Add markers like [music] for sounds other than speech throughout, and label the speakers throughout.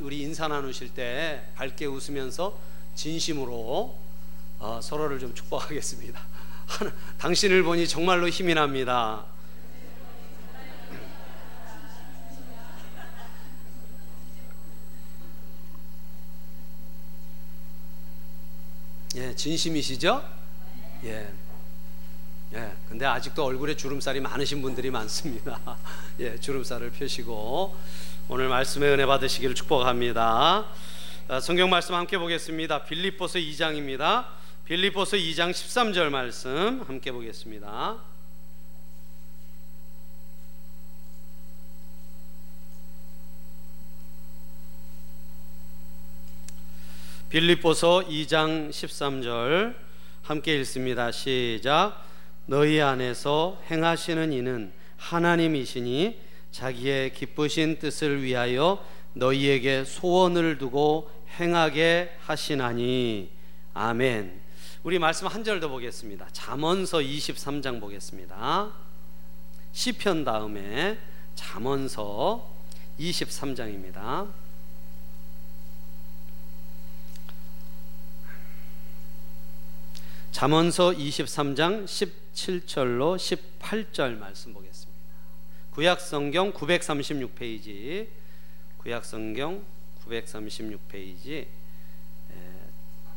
Speaker 1: 우리 인사 나누실 때 밝게 웃으면서 진심으로 어, 서로를 좀 축복하겠습니다. [laughs] 당신을 보니 정말로 힘이 납니다. [laughs] 예, 진심이시죠? 예. 예, 근데 아직도 얼굴에 주름살이 많으신 분들이 많습니다. [laughs] 예, 주름살을 펴시고 오늘 말씀의 은혜 받으시기를 축복합니다. 아, 성경 말씀 함께 보겠습니다. 빌립보서 2장입니다. 빌립보서 2장 13절 말씀 함께 보겠습니다. 빌립보서 2장 13절 함께 읽습니다. 시작. 너희 안에서 행하시는 이는 하나님이시니 자기의 기쁘신 뜻을 위하여 너희에게 소원을 두고 행하게 하시나니 아멘. 우리 말씀 한 절 더 보겠습니다. 잠언서 23장 보겠습니다. 시편 다음에 잠언서 23장입니다. 잠언서 23장 17절로 18절 말씀 보겠습니다. 구약 성경 936페이지 구약 성경 936페이지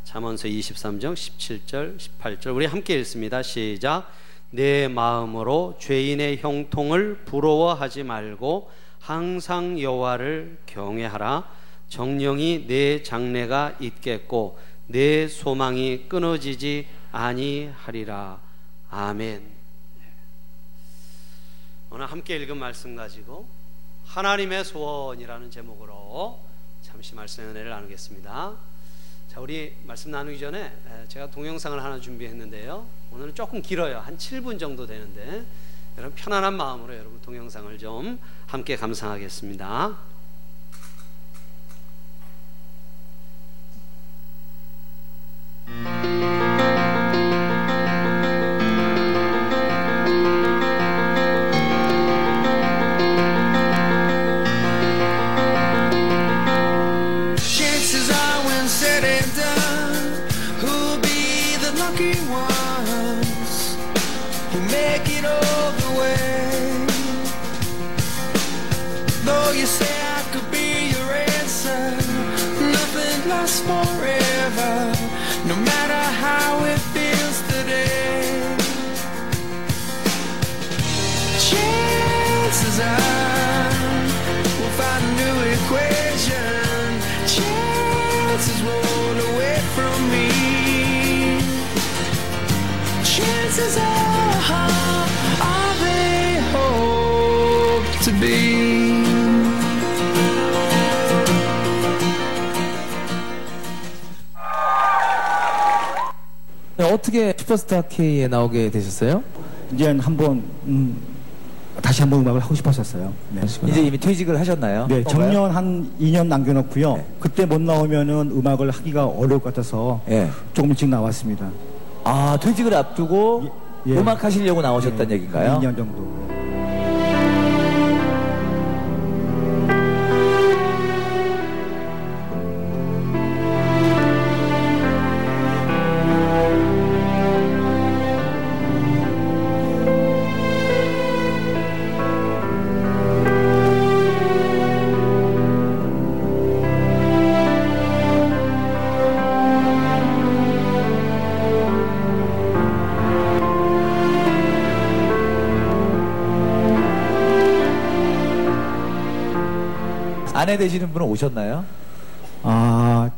Speaker 1: 잠언서 23장 17절 18절 우리 함께 읽습니다. 시작. 내 마음으로 죄인의 형통을 부러워하지 말고 항상 여호와를 경외하라. 정령이 내 장래가 있겠고 내 소망이 끊어지지 아니하리라. 아멘. 오늘 함께 읽은 말씀 가지고 하나님의 소원이라는 제목으로 잠시 말씀의 은혜를 나누겠습니다. 자, 우리 말씀 나누기 전에 제가 동영상을 하나 준비했는데요. 오늘은 조금 길어요. 한 7분 정도 되는데 여러분 편안한 마음으로 여러분 동영상을 좀 함께 감상하겠습니다.
Speaker 2: 어떻게 슈퍼스타 K에 나오게 되셨어요?
Speaker 3: 이제 한번 음, 다시 한번 음악을 하고 싶었었어요.
Speaker 2: 네. 이제 이미 퇴직을 하셨나요?
Speaker 3: 네, 정년 한 2년 남겨놓고요. 네. 그때 못 나오면은 음악을 하기가 어려울 것 같아서 네. 조금 일찍 나왔습니다.
Speaker 2: 아, 퇴직을 앞두고 예, 예. 음악 하시려고 나오셨다는 예, 얘기인가요?
Speaker 3: 2년 정도.
Speaker 2: 아내 되시는 분은 오셨나요?
Speaker 3: 아,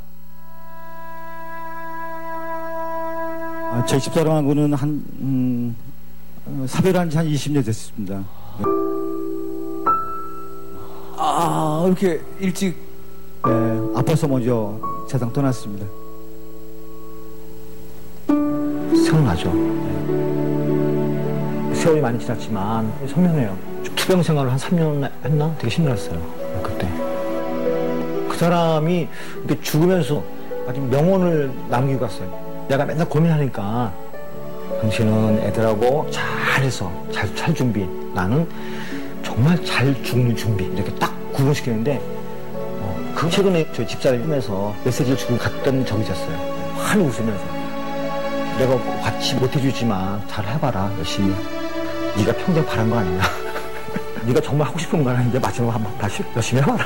Speaker 3: 아, 제 집사람하고는 한, 음, 사별한 지 한 20년 됐습니다.
Speaker 2: 아, 이렇게 일찍.
Speaker 3: 네, 아파서 먼저 세상 떠났습니다.
Speaker 4: 생각나죠. 네. 세월이 많이 지났지만, 선명해요. 투병 생활을 한 3년 했나? 되게 힘들었어요. 그 사람이 이렇게 죽으면서 아주 명언을 남기고 갔어요. 내가 맨날 고민하니까 당신은 애들하고 잘해서 잘 살 준비. 나는 정말 잘 죽는 준비. 이렇게 딱 구분시키는데 어, 그 최근에 저희 집사람이 꿈에서 메시지를 주고 갔던 적이 있었어요. 환히 웃으면서 내가 같이 못해주지만 잘 해봐라 열심히. 네가 평생 바란 거 아니냐. [laughs] 네가 정말 하고 싶은 거는 이제 마지막으로 한번 다시 열심히 해봐라.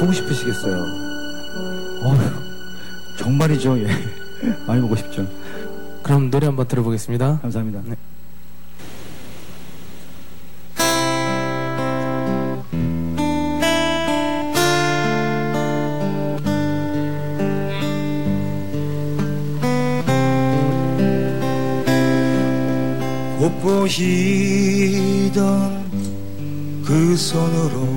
Speaker 2: 보고 싶으시겠어요.
Speaker 3: 어휴, 정말이죠. 예. [laughs] 많이 보고 싶죠.
Speaker 5: 그럼 노래 한번 들어보겠습니다.
Speaker 3: 감사합니다. 꽃보이던 그 손으로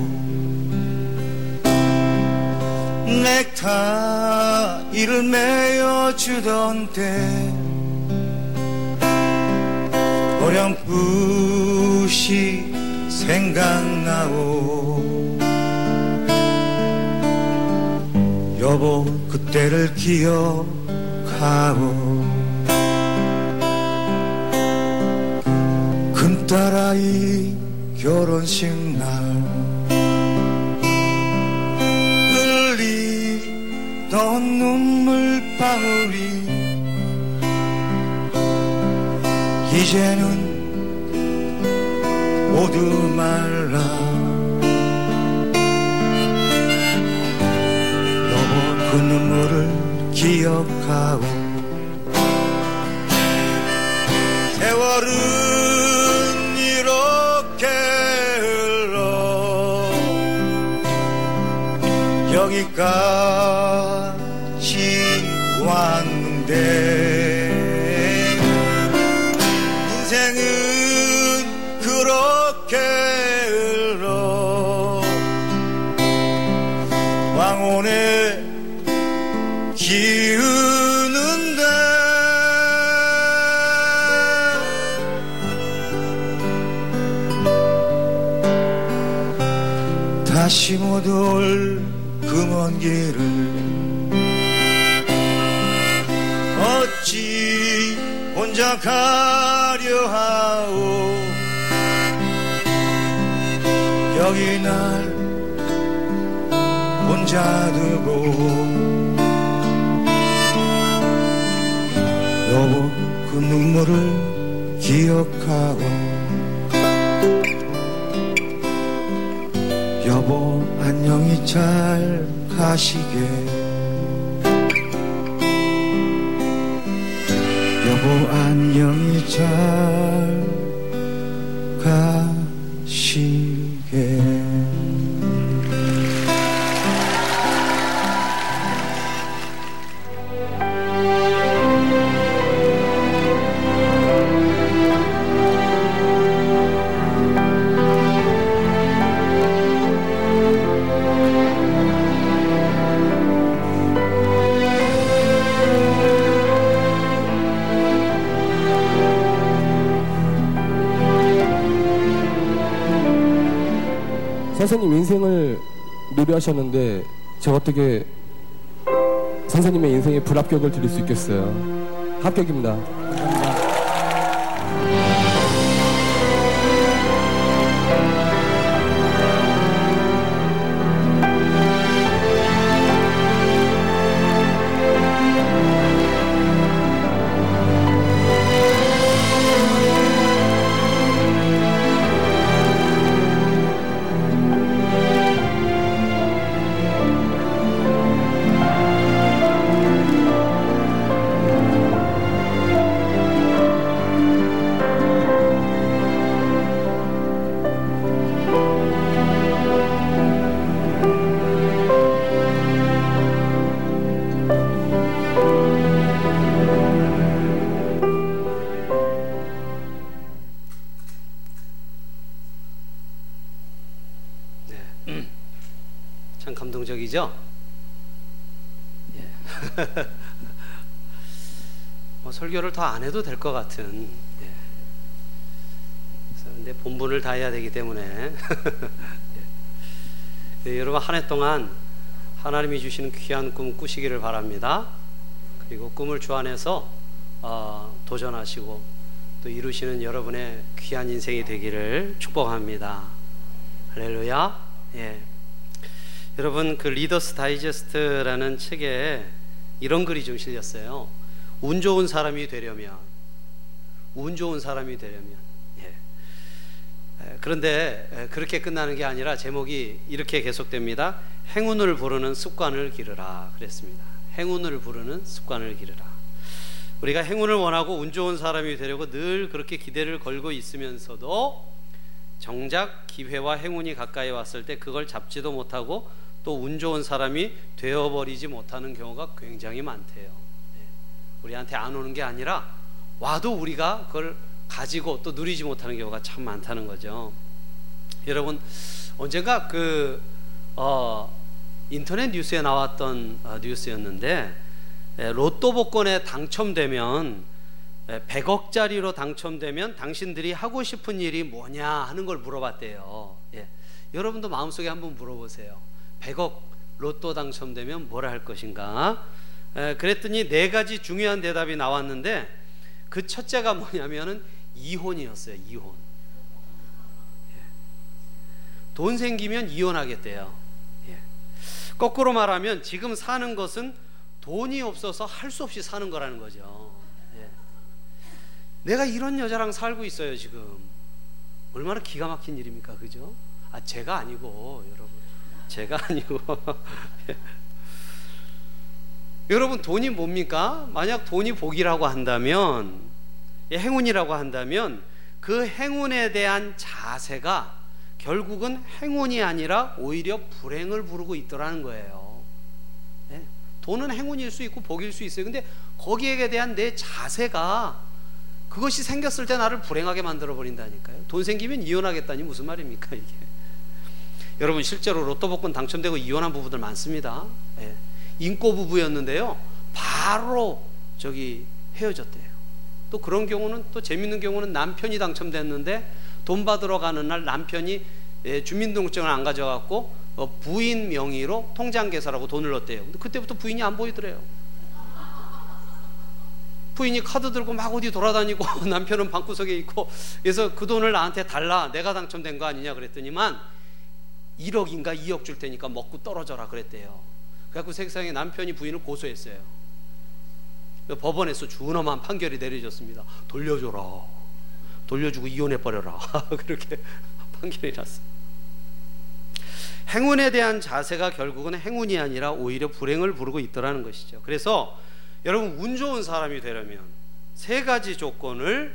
Speaker 3: 눈물방울이 이제는 모두 말라. 여보 그 눈물을 기억하고 세월은 이렇게 흘러 여기까지 그 먼 길을 어찌 혼자 가려 하오? 여기 날 혼자 두고 여보 그 눈물을 기억하고 안녕히 잘 가시게. 여보 안녕히 잘
Speaker 5: 선생님 인생을 노래하셨는데 제가 어떻게 선생님의 인생에 불합격을 드릴 수 있겠어요? 합격입니다. [laughs]
Speaker 1: 뭐 설교를 더 안 해도 될 것 같은. 예. 그래서 근데 본분을 다해야 되기 때문에 예. [laughs] 예, 여러분 한 해 동안 하나님이 주시는 귀한 꿈 꾸시기를 바랍니다. 그리고 꿈을 주안해서 어, 도전하시고 또 이루시는 여러분의 귀한 인생이 되기를 축복합니다. 할렐루야. 예. 여러분 그 리더스 다이제스트라는 책에 이런 글이 좀 실렸어요. 운 좋은 사람이 되려면 운 좋은 사람이 되려면 예. 그런데 그렇게 끝나는 게 아니라 제목이 이렇게 계속됩니다. 행운을 부르는 습관을 기르라 그랬습니다. 행운을 부르는 습관을 기르라. 우리가 행운을 원하고 운 좋은 사람이 되려고 늘 그렇게 기대를 걸고 있으면서도 정작 기회와 행운이 가까이 왔을 때 그걸 잡지도 못하고 또 운 좋은 사람이 되어버리지 못하는 경우가 굉장히 많대요. 네. 우리한테 안 오는 게 아니라 와도 우리가 그걸 가지고 또 누리지 못하는 경우가 참 많다는 거죠. 여러분 언젠가 그 어, 인터넷 뉴스에 나왔던 어, 뉴스였는데 예, 로또 복권에 당첨되면 100억짜리로 예, 당첨되면 당신들이 하고 싶은 일이 뭐냐 하는 걸 물어봤대요. 예. 여러분도 마음속에 한번 물어보세요. 100억 로또 당첨되면 뭘할 것인가? 에, 그랬더니 네 가지 중요한 대답이 나왔는데 그 첫째가 뭐냐면은 이혼이었어요. 이혼. 예. 돈 생기면 이혼하겠대요. 예. 거꾸로 말하면 지금 사는 것은 돈이 없어서 할 수 없이 사는 거라는 거죠. 예. 내가 이런 여자랑 살고 있어요 지금. 얼마나 기가 막힌 일입니까, 그죠? 아 제가 아니고 여러분. 제가 [laughs] 아니고 [laughs] 여러분 돈이 뭡니까? 만약 돈이 복이라고 한다면 행운이라고 한다면 그 행운에 대한 자세가 결국은 행운이 아니라 오히려 불행을 부르고 있더라는 거예요. 네? 돈은 행운일 수 있고 복일 수 있어요. 근데 거기에 대한 내 자세가 그것이 생겼을 때 나를 불행하게 만들어 버린다니까요. 돈 생기면 이혼하겠다니 무슨 말입니까 이게? 여러분 실제로 로또 복권 당첨되고 이혼한 부부들 많습니다. 예. 인꼬 부부였는데요. 바로 저기 헤어졌대요. 또 그런 경우는 또 재밌는 경우는 남편이 당첨됐는데 돈 받으러 가는 날 남편이 예, 주민등록증을 안 가져갖고 어, 부인 명의로 통장 계산하고 돈을 넣었대요. 근데 그때부터 부인이 안 보이더래요. 부인이 카드 들고 막 어디 돌아다니고 [laughs] 남편은 방구석에 있고 그래서 그 돈을 나한테 달라 내가 당첨된 거 아니냐 그랬더니만 1억인가 2억 줄 테니까 먹고 떨어져라 그랬대요. 그래갖고 세상에 남편이 부인을 고소했어요. 법원에서 준엄한 판결이 내려졌습니다. 돌려줘라. 돌려주고 이혼해버려라. [laughs] 그렇게 판결이 났어. 행운에 대한 자세가 결국은 행운이 아니라 오히려 불행을 부르고 있더라는 것이죠. 그래서 여러분 운 좋은 사람이 되려면 세 가지 조건을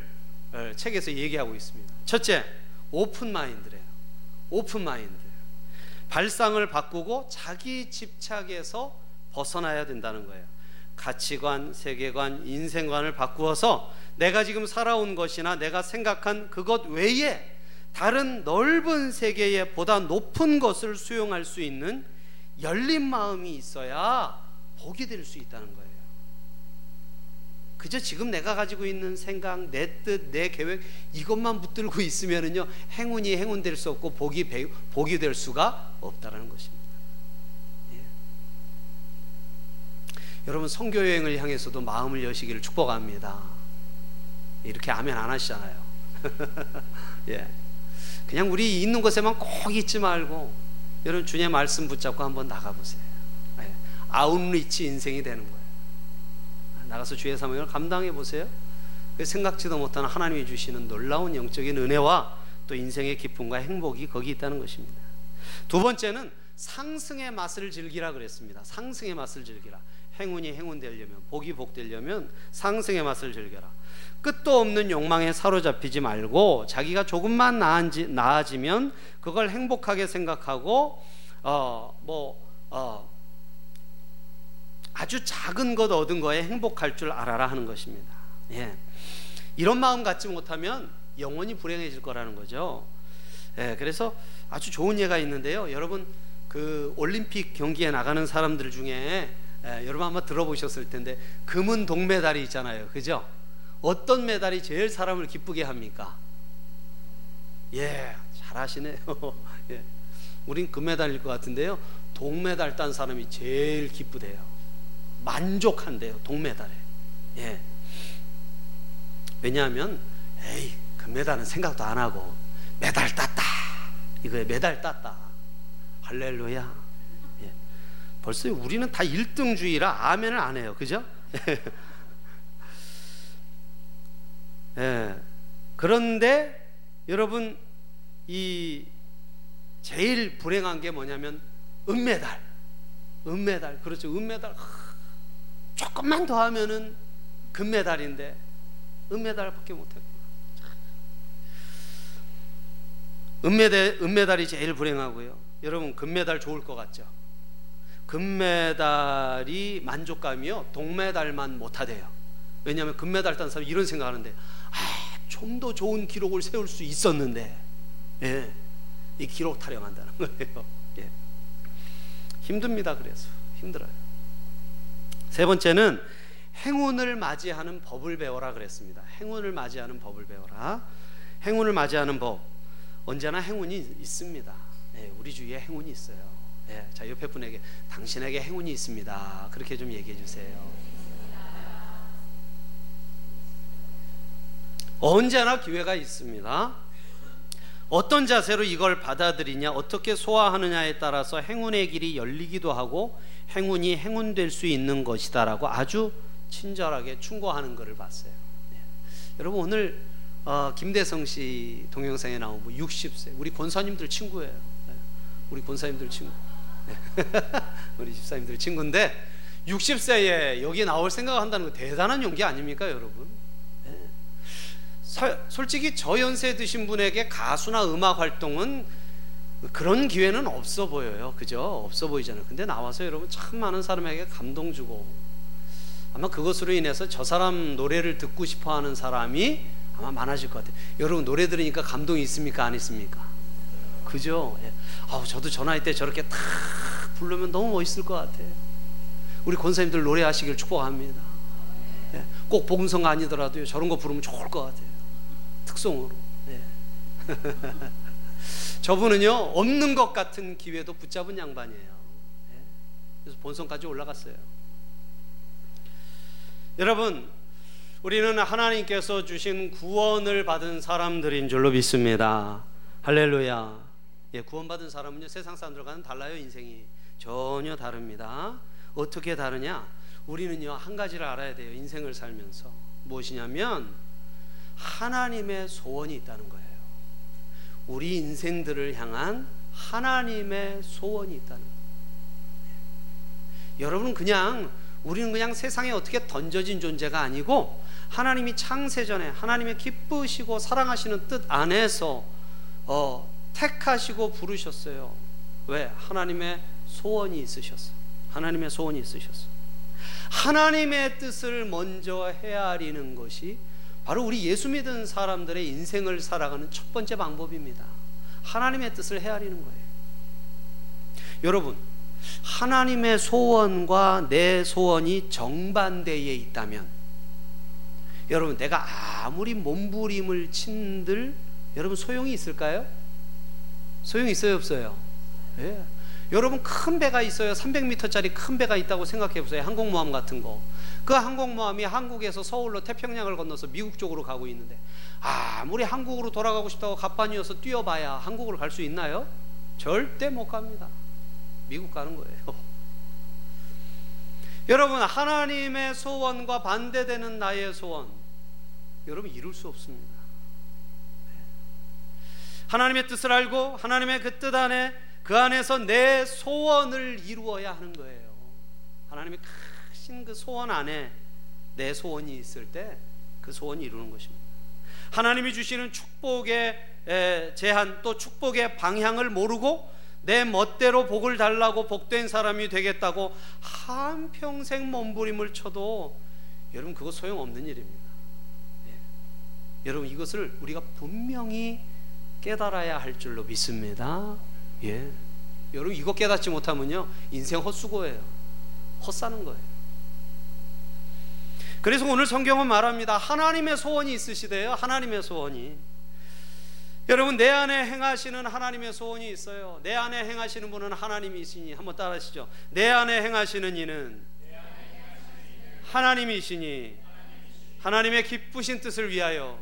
Speaker 1: 어, 책에서 얘기하고 있습니다. 첫째, open mind래요. open mind. 발상을 바꾸고 자기 집착에서 벗어나야 된다는 거예요. 가치관, 세계관, 인생관을 바꾸어서 내가 지금 살아온 것이나 내가 생각한 그것 외에 다른 넓은 세계에 보다 높은 것을 수용할 수 있는 열린 마음이 있어야 복이 될 수 있다는 거예요. 그저 지금 내가 가지고 있는 생각, 내 뜻, 내 계획 이것만 붙들고 있으면은요 행운이 행운 될 수 없고 복이 복이 될 수가 없다라는 것입니다. 예. 여러분 성교 여행을 향해서도 마음을 여시기를 축복합니다. 이렇게 아멘 안 하시잖아요. [laughs] 예. 그냥 우리 있는 곳에만 꼭 있지 말고 여러분 주님의 말씀 붙잡고 한번 나가 보세요. 예. 아웃리치 인생이 되는 거예요. 나가서 주의 사명을 감당해 보세요. 그 생각지도 못한 하나님이 주시는 놀라운 영적인 은혜와 또 인생의 기쁨과 행복이 거기 있다는 것입니다. 두 번째는 상승의 맛을 즐기라 그랬습니다. 상승의 맛을 즐기라. 행운이 행운 되려면 복이 복 되려면 상승의 맛을 즐겨라. 끝도 없는 욕망에 사로잡히지 말고 자기가 조금만 나아지, 나아지면 그걸 행복하게 생각하고 어뭐 어, 아주 작은 것 얻은 거에 행복할 줄 알아라 하는 것입니다. 예. 이런 마음 갖지 못하면 영원히 불행해질 거라는 거죠. 예, 그래서 아주 좋은 예가 있는데요. 여러분 그 올림픽 경기에 나가는 사람들 중에 예, 여러분 한번 들어보셨을 텐데 금은 동메달이 있잖아요. 그죠? 어떤 메달이 제일 사람을 기쁘게 합니까? 예, 잘하시네요. [laughs] 예. 우린 금메달일 것 같은데요. 동메달 딴 사람이 제일 기쁘대요. 만족한대요. 동메달에. 예. 왜냐하면 에이 금메달은 생각도 안 하고 메달 땄다 이거에 메달 땄다 할렐루야 벌써 우리는 다 1등주의라 아멘을 안 해요. 그죠? [laughs] 예. 그런데 여러분 이 제일 불행한 게 뭐냐면 은메달. 은메달. 그렇죠. 은메달. 조금만 더 하면은 금메달인데 은메달밖에 못 했구나. 은메달 은메달이 제일 불행하고요. 여러분 금메달 좋을 것 같죠? 금메달이 만족감이요. 동메달만 못하대요. 왜냐하면 금메달 딴 사람이 이런 생각하는데 아, 좀 더 좋은 기록을 세울 수 있었는데 예, 이 기록 타령한다는 [laughs] 거예요. 예. 힘듭니다. 그래서 힘들어요. 세 번째는 행운을 맞이하는 법을 배워라 그랬습니다. 행운을 맞이하는 법을 배워라. 행운을 맞이하는 법 언제나 행운이 있습니다. 예, 우리 주위에 행운이 있어요. 예, 자 옆에 분에게 당신에게 행운이 있습니다. 그렇게 좀 얘기해 주세요. 언제나 기회가 있습니다. 어떤 자세로 이걸 받아들이냐, 어떻게 소화하느냐에 따라서 행운의 길이 열리기도 하고 행운이 행운될 수 있는 것이다라고 아주 친절하게 충고하는 것을 봤어요. 네. 여러분 오늘 어, 김대성 씨 동영상에 나온 뭐 60세 우리 권사님들 친구예요. 네. 우리 권사님들 친구, 네. [laughs] 우리 집사님들 친구인데 60세에 여기 나올 생각을 한다는 거 대단한 용기 아닙니까, 여러분? 솔직히 저 연세 드신 분에게 가수나 음악 활동은 그런 기회는 없어 보여요. 그죠? 없어 보이잖아요. 근데 나와서 여러분 참 많은 사람에게 감동 주고 아마 그것으로 인해서 저 사람 노래를 듣고 싶어 하는 사람이 아마 많아질 것 같아요. 여러분 노래 들으니까 감동이 있습니까? 안 있습니까? 그죠? 예. 아우, 저도 저 나이 때 저렇게 탁 부르면 너무 멋있을 것 같아요. 우리 권사님들 노래하시길 축복합니다. 예. 꼭 복음성 아니더라도요. 저런 거 부르면 좋을 것 같아요. 특성으로. 예. [laughs] 저분은요 없는 것 같은 기회도 붙잡은 양반이에요. 예. 그래서 본선까지 올라갔어요. 여러분, 우리는 하나님께서 주신 구원을 받은 사람들인 줄로 믿습니다. 할렐루야. 예, 구원받은 사람은요 세상 사람들과는 달라요 인생이 전혀 다릅니다. 어떻게 다르냐? 우리는요 한 가지를 알아야 돼요 인생을 살면서 무엇이냐면 하나님의 소원이 있다는 거예요. 우리 인생들을 향한 하나님의 소원이 있다는 거예요. 여러분은 그냥 우리는 그냥 세상에 어떻게 던져진 존재가 아니고 하나님이 창세전에 하나님의 기쁘시고 사랑하시는 뜻 안에서 어, 택하시고 부르셨어요. 왜? 하나님의 소원이 있으셨어. 하나님의 소원이 있으셨어. 하나님의 뜻을 먼저 헤아리는 것이 바로 우리 예수 믿은 사람들의 인생을 살아가는 첫 번째 방법입니다. 하나님의 뜻을 헤아리는 거예요. 여러분, 하나님의 소원과 내 소원이 정반대에 있다면, 여러분, 내가 아무리 몸부림을 친들, 여러분, 소용이 있을까요? 소용이 있어요, 없어요? 예. 여러분, 큰 배가 있어요. 300m짜리 큰 배가 있다고 생각해 보세요. 항공모함 같은 거. 그 항공모함이 한국에서 서울로 태평양을 건너서 미국 쪽으로 가고 있는데 아무리 한국으로 돌아가고 싶다고 갑판이어서 뛰어봐야 한국으로 갈 수 있나요? 절대 못 갑니다. 미국 가는 거예요. [laughs] 여러분 하나님의 소원과 반대되는 나의 소원 여러분 이룰 수 없습니다. 하나님의 뜻을 알고 하나님의 그 뜻 안에 그 안에서 내 소원을 이루어야 하는 거예요. 하나님의 하신 그 소원 안에 내 소원이 있을 때 그 소원이 이루는 것입니다. 하나님이 주시는 축복의 제한 또 축복의 방향을 모르고 내 멋대로 복을 달라고 복된 사람이 되겠다고 한 평생 몸부림을 쳐도 여러분 그거 소용없는 일입니다. 예. 여러분 이것을 우리가 분명히 깨달아야 할 줄로 믿습니다. 예. 여러분 이거 깨닫지 못하면요 인생 헛수고예요. 헛사는 거예요. 그래서 오늘 성경은 말합니다. 하나님의 소원이 있으시대요. 하나님의 소원이. 여러분 내 안에 행하시는 하나님의 소원이 있어요. 내 안에 행하시는 분은 하나님이시니 한번 따라하시죠. 내 안에 행하시는 이는 하나님이시니 하나님의 기쁘신 뜻을 위하여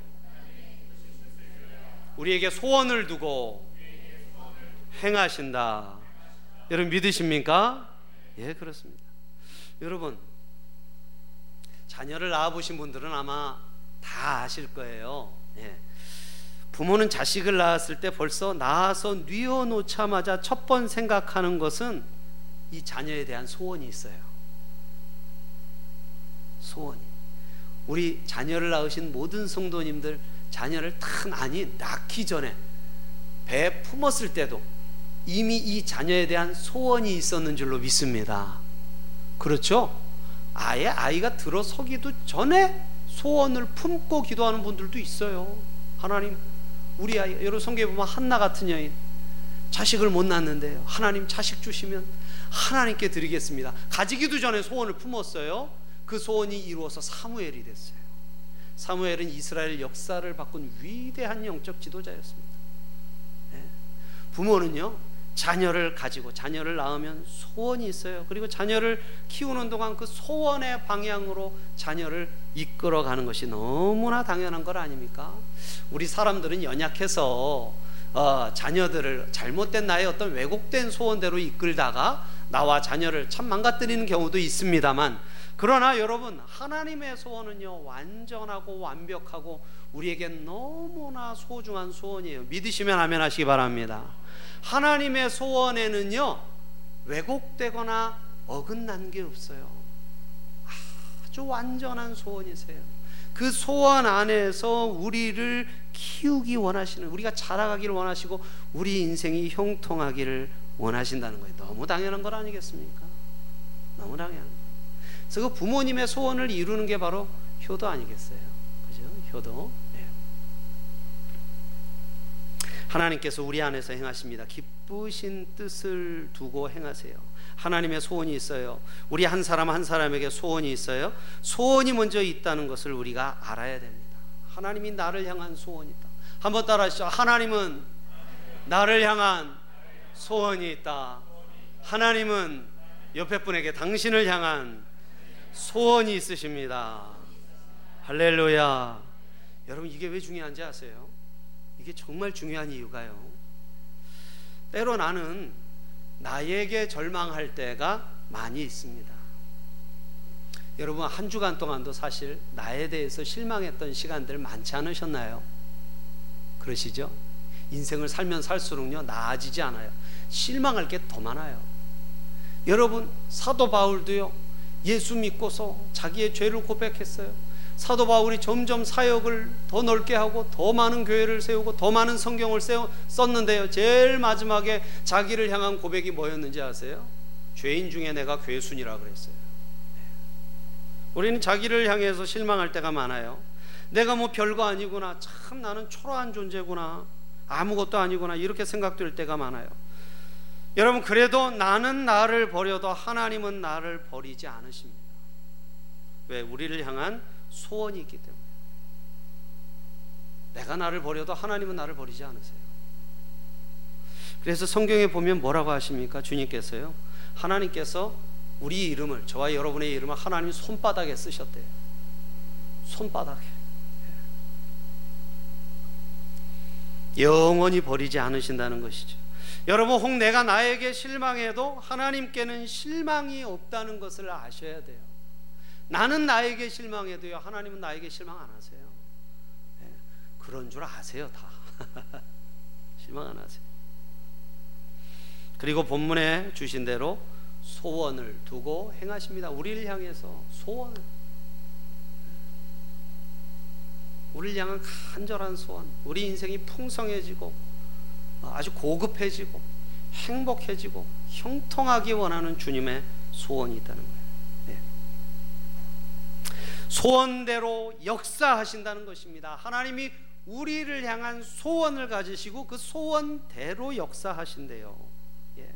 Speaker 1: 우리에게 소원을 두고 행하신다. 여러분 믿으십니까? 예, 그렇습니다. 여러분, 자녀를 낳아보신 분들은 아마 다 아실 거예요. 예. 부모는 자식을 낳았을 때 벌써 낳아서 뉘어놓자마자 첫 번 생각하는 것은 이 자녀에 대한 소원이 있어요. 소원이. 우리 자녀를 낳으신 모든 성도님들 자녀를 탁 아니 낳기 전에 배 품었을 때도 이미 이 자녀에 대한 소원이 있었는 줄로 믿습니다. 그렇죠? 아예 아이가 들어서기도 전에 소원을 품고 기도하는 분들도 있어요. 하나님, 우리 아이, 여러분 성경에 보면 한나 같은 여인, 자식을 못 낳는데요. 하나님 자식 주시면 하나님께 드리겠습니다. 가지기도 전에 소원을 품었어요. 그 소원이 이루어서 사무엘이 됐어요. 사무엘은 이스라엘 역사를 바꾼 위대한 영적 지도자였습니다. 네. 부모는요, 자녀를 가지고 자녀를 낳으면 소원이 있어요. 그리고 자녀를 키우는 동안 그 소원의 방향으로 자녀를 이끌어 가는 것이 너무나 당연한 것 아닙니까? 우리 사람들은 연약해서 어, 자녀들을 잘못된 나의 어떤 왜곡된 소원대로 이끌다가 나와 자녀를 참 망가뜨리는 경우도 있습니다만 그러나 여러분 하나님의 소원은요 완전하고 완벽하고 우리에게 너무나 소중한 소원이에요. 믿으시면 아멘 하시기 바랍니다. 하나님의 소원에는요 왜곡되거나 어긋난 게 없어요. 아주 완전한 소원이세요. 그 소원 안에서 우리를 키우기 원하시는 우리가 자라가기를 원하시고 우리 인생이 형통하기를 원하신다는 거예요. 너무 당연한 것 아니겠습니까? 너무 당연한 거. 그래서 그 부모님의 소원을 이루는 게 바로 효도 아니겠어요? 효도. 네. 하나님께서 우리 안에서 행하십니다. 기쁘신 뜻을 두고 행하세요. 하나님의 소원이 있어요. 우리 한 사람 한 사람에게 소원이 있어요. 소원이 먼저 있다는 것을 우리가 알아야 됩니다. 하나님이 나를 향한 소원이 있다. 한번 따라하시죠. 하나님은 나를 향한 소원이 있다. 하나님은 옆에 분에게 당신을 향한 소원이 있으십니다. 할렐루야. 여러분 이게 왜 중요한지 아세요? 이게 정말 중요한 이유가요. 때로 나는 나에게 절망할 때가 많이 있습니다. 여러분 한 주간 동안도 사실 나에 대해서 실망했던 시간들 많지 않으셨나요? 그러시죠? 인생을 살면 살수록요 나아지지 않아요. 실망할 게 더 많아요. 여러분 사도 바울도요 예수 믿고서 자기의 죄를 고백했어요. 사도 바울이 점점 사역을 더 넓게 하고 더 많은 교회를 세우고 더 많은 성경을 세워, 썼는데요. 제일 마지막에 자기를 향한 고백이 뭐였는지 아세요? 죄인 중에 내가 괴순이라 그랬어요. 네. 우리는 자기를 향해서 실망할 때가 많아요. 내가 뭐 별거 아니구나. 참 나는 초라한 존재구나. 아무것도 아니구나. 이렇게 생각될 때가 많아요. 여러분 그래도 나는 나를 버려도 하나님은 나를 버리지 않으십니다. 왜 우리를 향한 소원이 있기 때문에. 내가 나를 버려도 하나님은 나를 버리지 않으세요. 그래서 성경에 보면 뭐라고 하십니까? 주님께서요. 하나님께서 우리 이름을 저와 여러분의 이름을 하나님 손바닥에 쓰셨대요. 손바닥에. 영원히 버리지 않으신다는 것이죠. 여러분 혹 내가 나에게 실망해도 하나님께는 실망이 없다는 것을 아셔야 돼요. 나는 나에게 실망해도요 하나님은 나에게 실망 안 하세요. 네, 그런 줄 아세요 다. [laughs] 실망 안 하세요. 그리고 본문에 주신 대로 소원을 두고 행하십니다. 우리를 향해서 소원을 우리를 향한 간절한 소원, 우리 인생이 풍성해지고 아주 고급해지고 행복해지고 형통하기 원하는 주님의 소원이 있다는 거예요. 네. 소원대로 역사하신다는 것입니다. 하나님이 우리를 향한 소원을 가지시고 그 소원대로 역사하신대요. 예.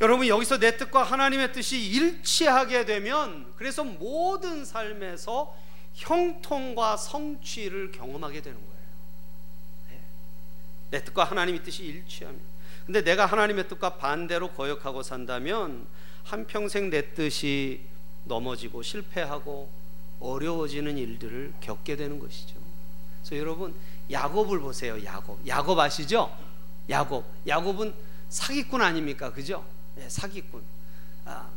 Speaker 1: 여러분 여기서 내 뜻과 하나님의 뜻이 일치하게 되면 그래서 모든 삶에서 형통과 성취를 경험하게 되는 거예요. 네. 내 뜻과 하나님의 뜻이 일치하면. 근데 내가 하나님의 뜻과 반대로 거역하고 산다면 한 평생 내 뜻이 넘어지고 실패하고 어려워지는 일들을 겪게 되는 것이죠. 그래서 여러분 야곱을 보세요. 야곱. 야곱 아시죠? 야곱. 야곱은 사기꾼 아닙니까? 그죠? 네, 사기꾼. 아.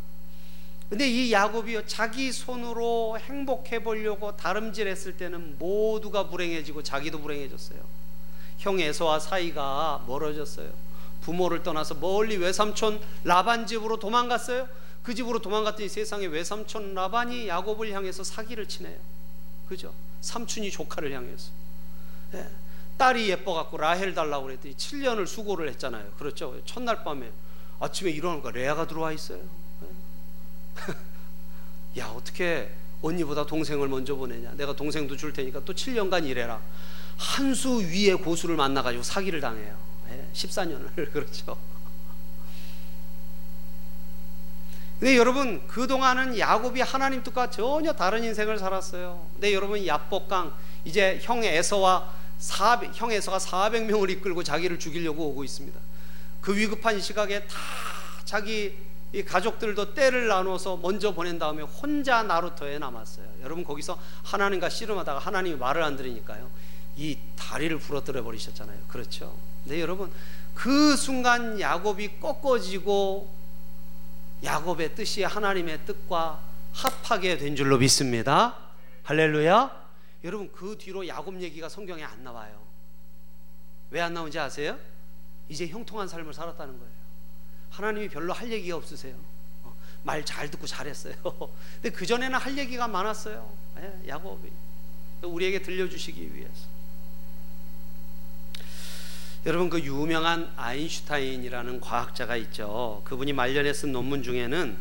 Speaker 1: 근데 이 야곱이요 자기 손으로 행복해 보려고 다름질했을 때는 모두가 불행해지고 자기도 불행해졌어요. 형 에서와 사이가 멀어졌어요. 부모를 떠나서 멀리 외삼촌 라반 집으로 도망갔어요. 그 집으로 도망갔더니 세상에 외삼촌 라반이 야곱을 향해서 사기를 치네요. 그죠? 삼촌이 조카를 향해서. 예. 딸이 예뻐갖고 라헬 달라고 그랬더니 7년을 수고를 했잖아요. 그렇죠? 첫날 밤에 아침에 일어나니까 레아가 들어와 있어요. 예. [laughs] 야 어떻게 언니보다 동생을 먼저 보내냐? 내가 동생도 줄 테니까 또 7년간 일해라. 한 수 위의 고수를 만나가지고 사기를 당해요. 예. 14년을 [laughs] 그렇죠. 근데 여러분 그동안은 야곱이 하나님 뜻과 전혀 다른 인생을 살았어요. 근데 여러분 야복강 이제 형 에서와 400, 형 에서가 400명을 이끌고 자기를 죽이려고 오고 있습니다. 그 위급한 시각에 다 자기 이 가족들도 때를 나눠서 먼저 보낸 다음에 혼자 나루터에 남았어요. 여러분 거기서 하나님과 씨름하다가 하나님이 말을 안 들으니까요. 이 다리를 부러뜨려 버리셨잖아요. 그렇죠? 네, 여러분 그 순간 야곱이 꺾어지고 야곱의 뜻이 하나님의 뜻과 합하게 된 줄로 믿습니다. 할렐루야. 여러분 그 뒤로 야곱 얘기가 성경에 안 나와요. 왜 안 나오는지 아세요? 이제 형통한 삶을 살았다는 거예요. 하나님이 별로 할 얘기가 없으세요. 어, 말잘 듣고 잘했어요. [laughs] 근데 그 전에는 할 얘기가 많았어요. 예, 야곱이 우리에게 들려주시기 위해서. 여러분 그 유명한 아인슈타인이라는 과학자가 있죠. 그분이 말년에 쓴 논문 중에는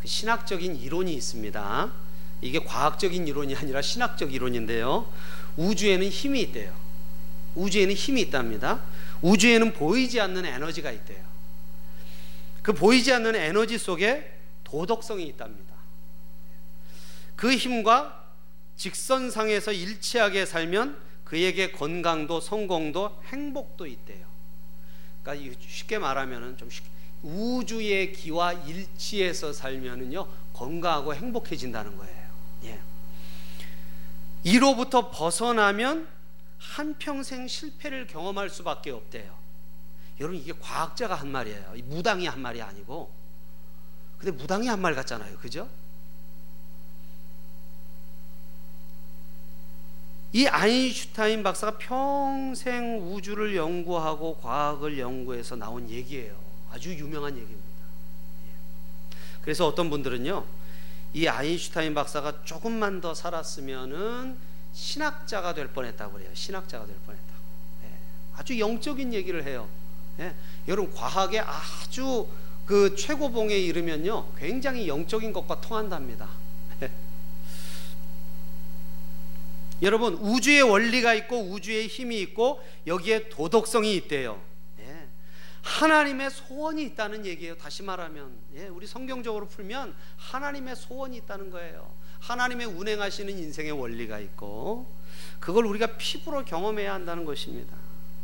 Speaker 1: 그 신학적인 이론이 있습니다. 이게 과학적인 이론이 아니라 신학적 이론인데요. 우주에는 힘이 있대요. 우주에는 힘이 있답니다. 우주에는 보이지 않는 에너지가 있대요. 그 보이지 않는 에너지 속에 도덕성이 있답니다. 그 힘과 직선상에서 일치하게 살면 그에게 건강도 성공도 행복도 있대요. 그러니까 쉽게 말하면은 좀 쉽게, 우주의 기와 일치해서 살면은요 건강하고 행복해진다는 거예요. 예. 이로부터 벗어나면 한 평생 실패를 경험할 수밖에 없대요. 여러분 이게 과학자가 한 말이에요. 무당이 한 말이 아니고. 근데 무당이 한 말 같잖아요. 그죠? 이 아인슈타인 박사가 평생 우주를 연구하고 과학을 연구해서 나온 얘기예요. 아주 유명한 얘기입니다. 예. 그래서 어떤 분들은요, 이 아인슈타인 박사가 조금만 더 살았으면은 신학자가 될 뻔했다고 그래요. 신학자가 될 뻔했다고. 예. 아주 영적인 얘기를 해요. 예. 여러분 과학의 아주 그 최고봉에 이르면요, 굉장히 영적인 것과 통한답니다. 여러분 우주의 원리가 있고 우주의 힘이 있고 여기에 도덕성이 있대요. 예. 하나님의 소원이 있다는 얘기예요. 다시 말하면 예, 우리 성경적으로 풀면 하나님의 소원이 있다는 거예요. 하나님의 운행하시는 인생의 원리가 있고 그걸 우리가 피부로 경험해야 한다는 것입니다.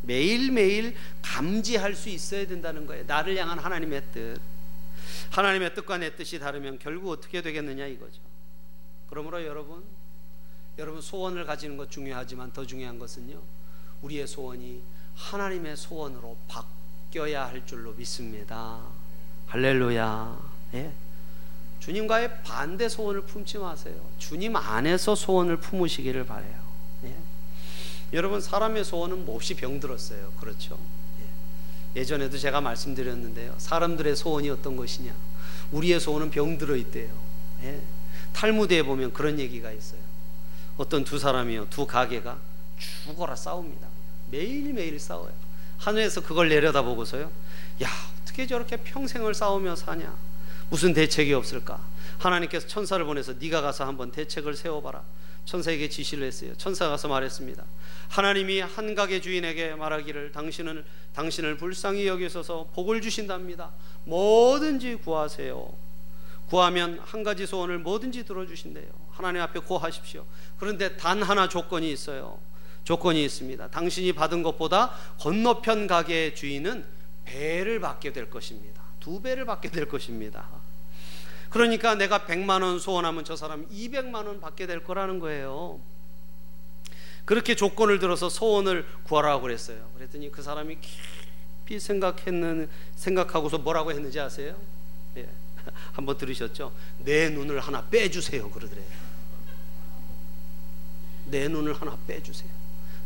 Speaker 1: 매일매일 감지할 수 있어야 된다는 거예요. 나를 향한 하나님의 뜻. 하나님의 뜻과 내 뜻이 다르면 결국 어떻게 되겠느냐 이거죠. 그러므로 여러분 여러분 소원을 가지는 것 중요하지만 더 중요한 것은요. 우리의 소원이 하나님의 소원으로 바뀌어야 할 줄로 믿습니다. 할렐루야. 예. 주님과의 반대 소원을 품지 마세요. 주님 안에서 소원을 품으시기를 바래요. 예. 여러분 사람의 소원은 몹시 병들었어요. 그렇죠? 예. 예전에도 제가 말씀드렸는데요. 사람들의 소원이 어떤 것이냐? 우리의 소원은 병들어 있대요. 예. 탈무드에 보면 그런 얘기가 있어요. 어떤 두 사람이요, 두 가게가 죽어라 싸웁니다. 매일매일 싸워요. 하늘에서 그걸 내려다보고서요, 야, 어떻게 저렇게 평생을 싸우며 사냐? 무슨 대책이 없을까? 하나님께서 천사를 보내서 네가 가서 한번 대책을 세워봐라. 천사에게 지시를 했어요. 천사가 가서 말했습니다. 하나님이 한 가게 주인에게 말하기를 당신은 당신을 불쌍히 여기셔서 복을 주신답니다. 뭐든지 구하세요. 구하면 한 가지 소원을 뭐든지 들어주신대요. 하나님 앞에 구하십시오. 그런데 단 하나 조건이 있어요. 조건이 있습니다. 당신이 받은 것보다 건너편 가게의 주인은 배를 받게 될 것입니다. 두 배를 받게 될 것입니다. 그러니까 내가 100만 원 소원하면 저 사람 200만 원 받게 될 거라는 거예요. 그렇게 조건을 들어서 소원을 구하라고 그랬어요. 그랬더니 그 사람이 깊이 생각했는 생각하고서 뭐라고 했는지 아세요? 예. [laughs] 한번 들으셨죠? 내 눈을 하나 빼주세요 그러더래요. 내 눈을 하나 빼주세요.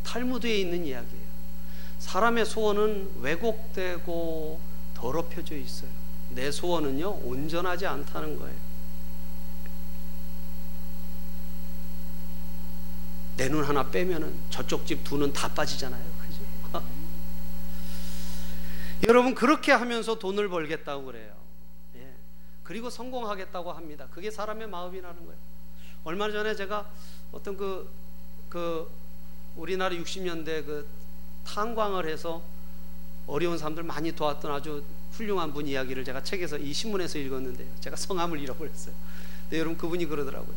Speaker 1: 탈무드에 있는 이야기예요. 사람의 소원은 왜곡되고 더럽혀져 있어요. 내 소원은요 온전하지 않다는 거예요. 내 눈 하나 빼면은 저쪽 집 두 눈 다 빠지잖아요. 그죠? [laughs] 여러분 그렇게 하면서 돈을 벌겠다고 그래요. 예. 그리고 성공하겠다고 합니다. 그게 사람의 마음이라는 거예요. 얼마 전에 제가 어떤 그, 그 우리나라 60년대 그 탄광을 해서 어려운 사람들 많이 도왔던 아주 훌륭한 분 이야기를 제가 책에서 이 신문에서 읽었는데요. 제가 성함을 잃어버렸어요. 근데 여러분 그분이 그러더라고요.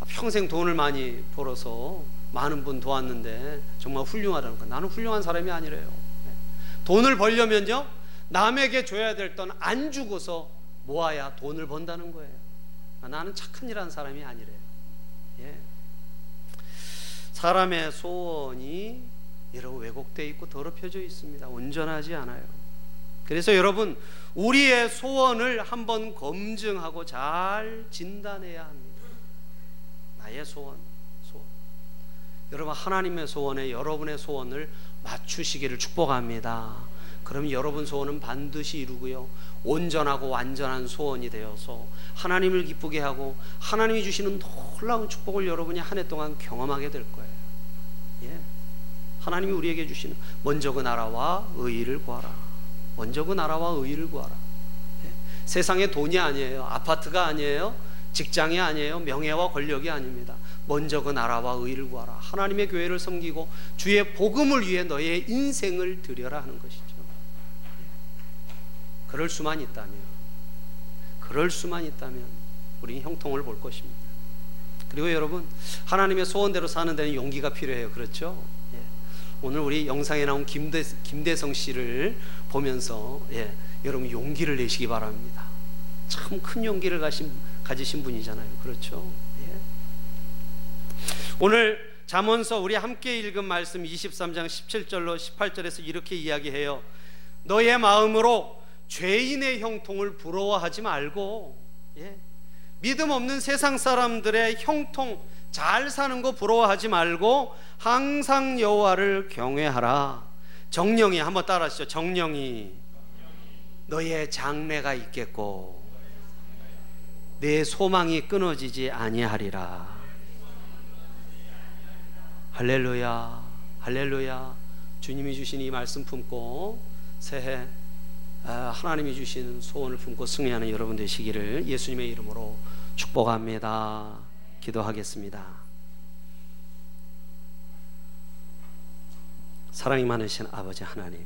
Speaker 1: 아, 평생 돈을 많이 벌어서 많은 분 도왔는데 정말 훌륭하다는 거. 나는 훌륭한 사람이 아니래요. 네. 돈을 벌려면요 남에게 줘야 될 돈 안 주고서 모아야 돈을 번다는 거예요. 아, 나는 착한 일한 사람이 아니래요. 예. 사람의 소원이 여러분 왜곡되어 있고 더럽혀져 있습니다. 온전하지 않아요. 그래서 여러분 우리의 소원을 한번 검증하고 잘 진단해야 합니다. 나의 소원, 소원. 여러분 하나님의 소원에 여러분의 소원을 맞추시기를 축복합니다. 그럼 여러분 소원은 반드시 이루고요. 온전하고 완전한 소원이 되어서 하나님을 기쁘게 하고 하나님이 주시는 놀라운 축복을 여러분이 한 해 동안 경험하게 될 거예요. 예. 하나님이 우리에게 주시는 먼저 그 나라와 의의를 구하라. 먼저 그 나라와 의의를 구하라. 예. 세상에 돈이 아니에요. 아파트가 아니에요. 직장이 아니에요. 명예와 권력이 아닙니다. 먼저 그 나라와 의의를 구하라. 하나님의 교회를 섬기고 주의 복음을 위해 너의 인생을 드려라 하는 것이죠. 예. 그럴 수만 있다면, 그럴 수만 있다면 우리는 형통을 볼 것입니다. 그리고 여러분 하나님의 소원대로 사는 데는 용기가 필요해요. 그렇죠? 예. 오늘 우리 영상에 나온 김대, 김대성 씨를 보면서 예, 여러분 용기를 내시기 바랍니다. 참 큰 용기를 가신, 가지신 분이잖아요. 그렇죠? 예. 오늘 잠언서 우리 함께 읽은 말씀 23장 17절로 18절에서 이렇게 이야기해요. 너의 마음으로 죄인의 형통을 부러워하지 말고 예. 믿음 없는 세상 사람들의 형통 잘 사는 거 부러워하지 말고 항상 여호와를 경외하라. 정령이 한번 따라하시죠. 정령이 너의 장래가 있겠고 내 소망이 끊어지지 아니하리라. 할렐루야. 할렐루야. 주님이 주신 이 말씀 품고 새해 아, 하나님이 주신 소원을 품고 승리하는 여러분 되시기를 예수님의 이름으로 축복합니다. 기도하겠습니다. 사랑이 많으신 아버지 하나님,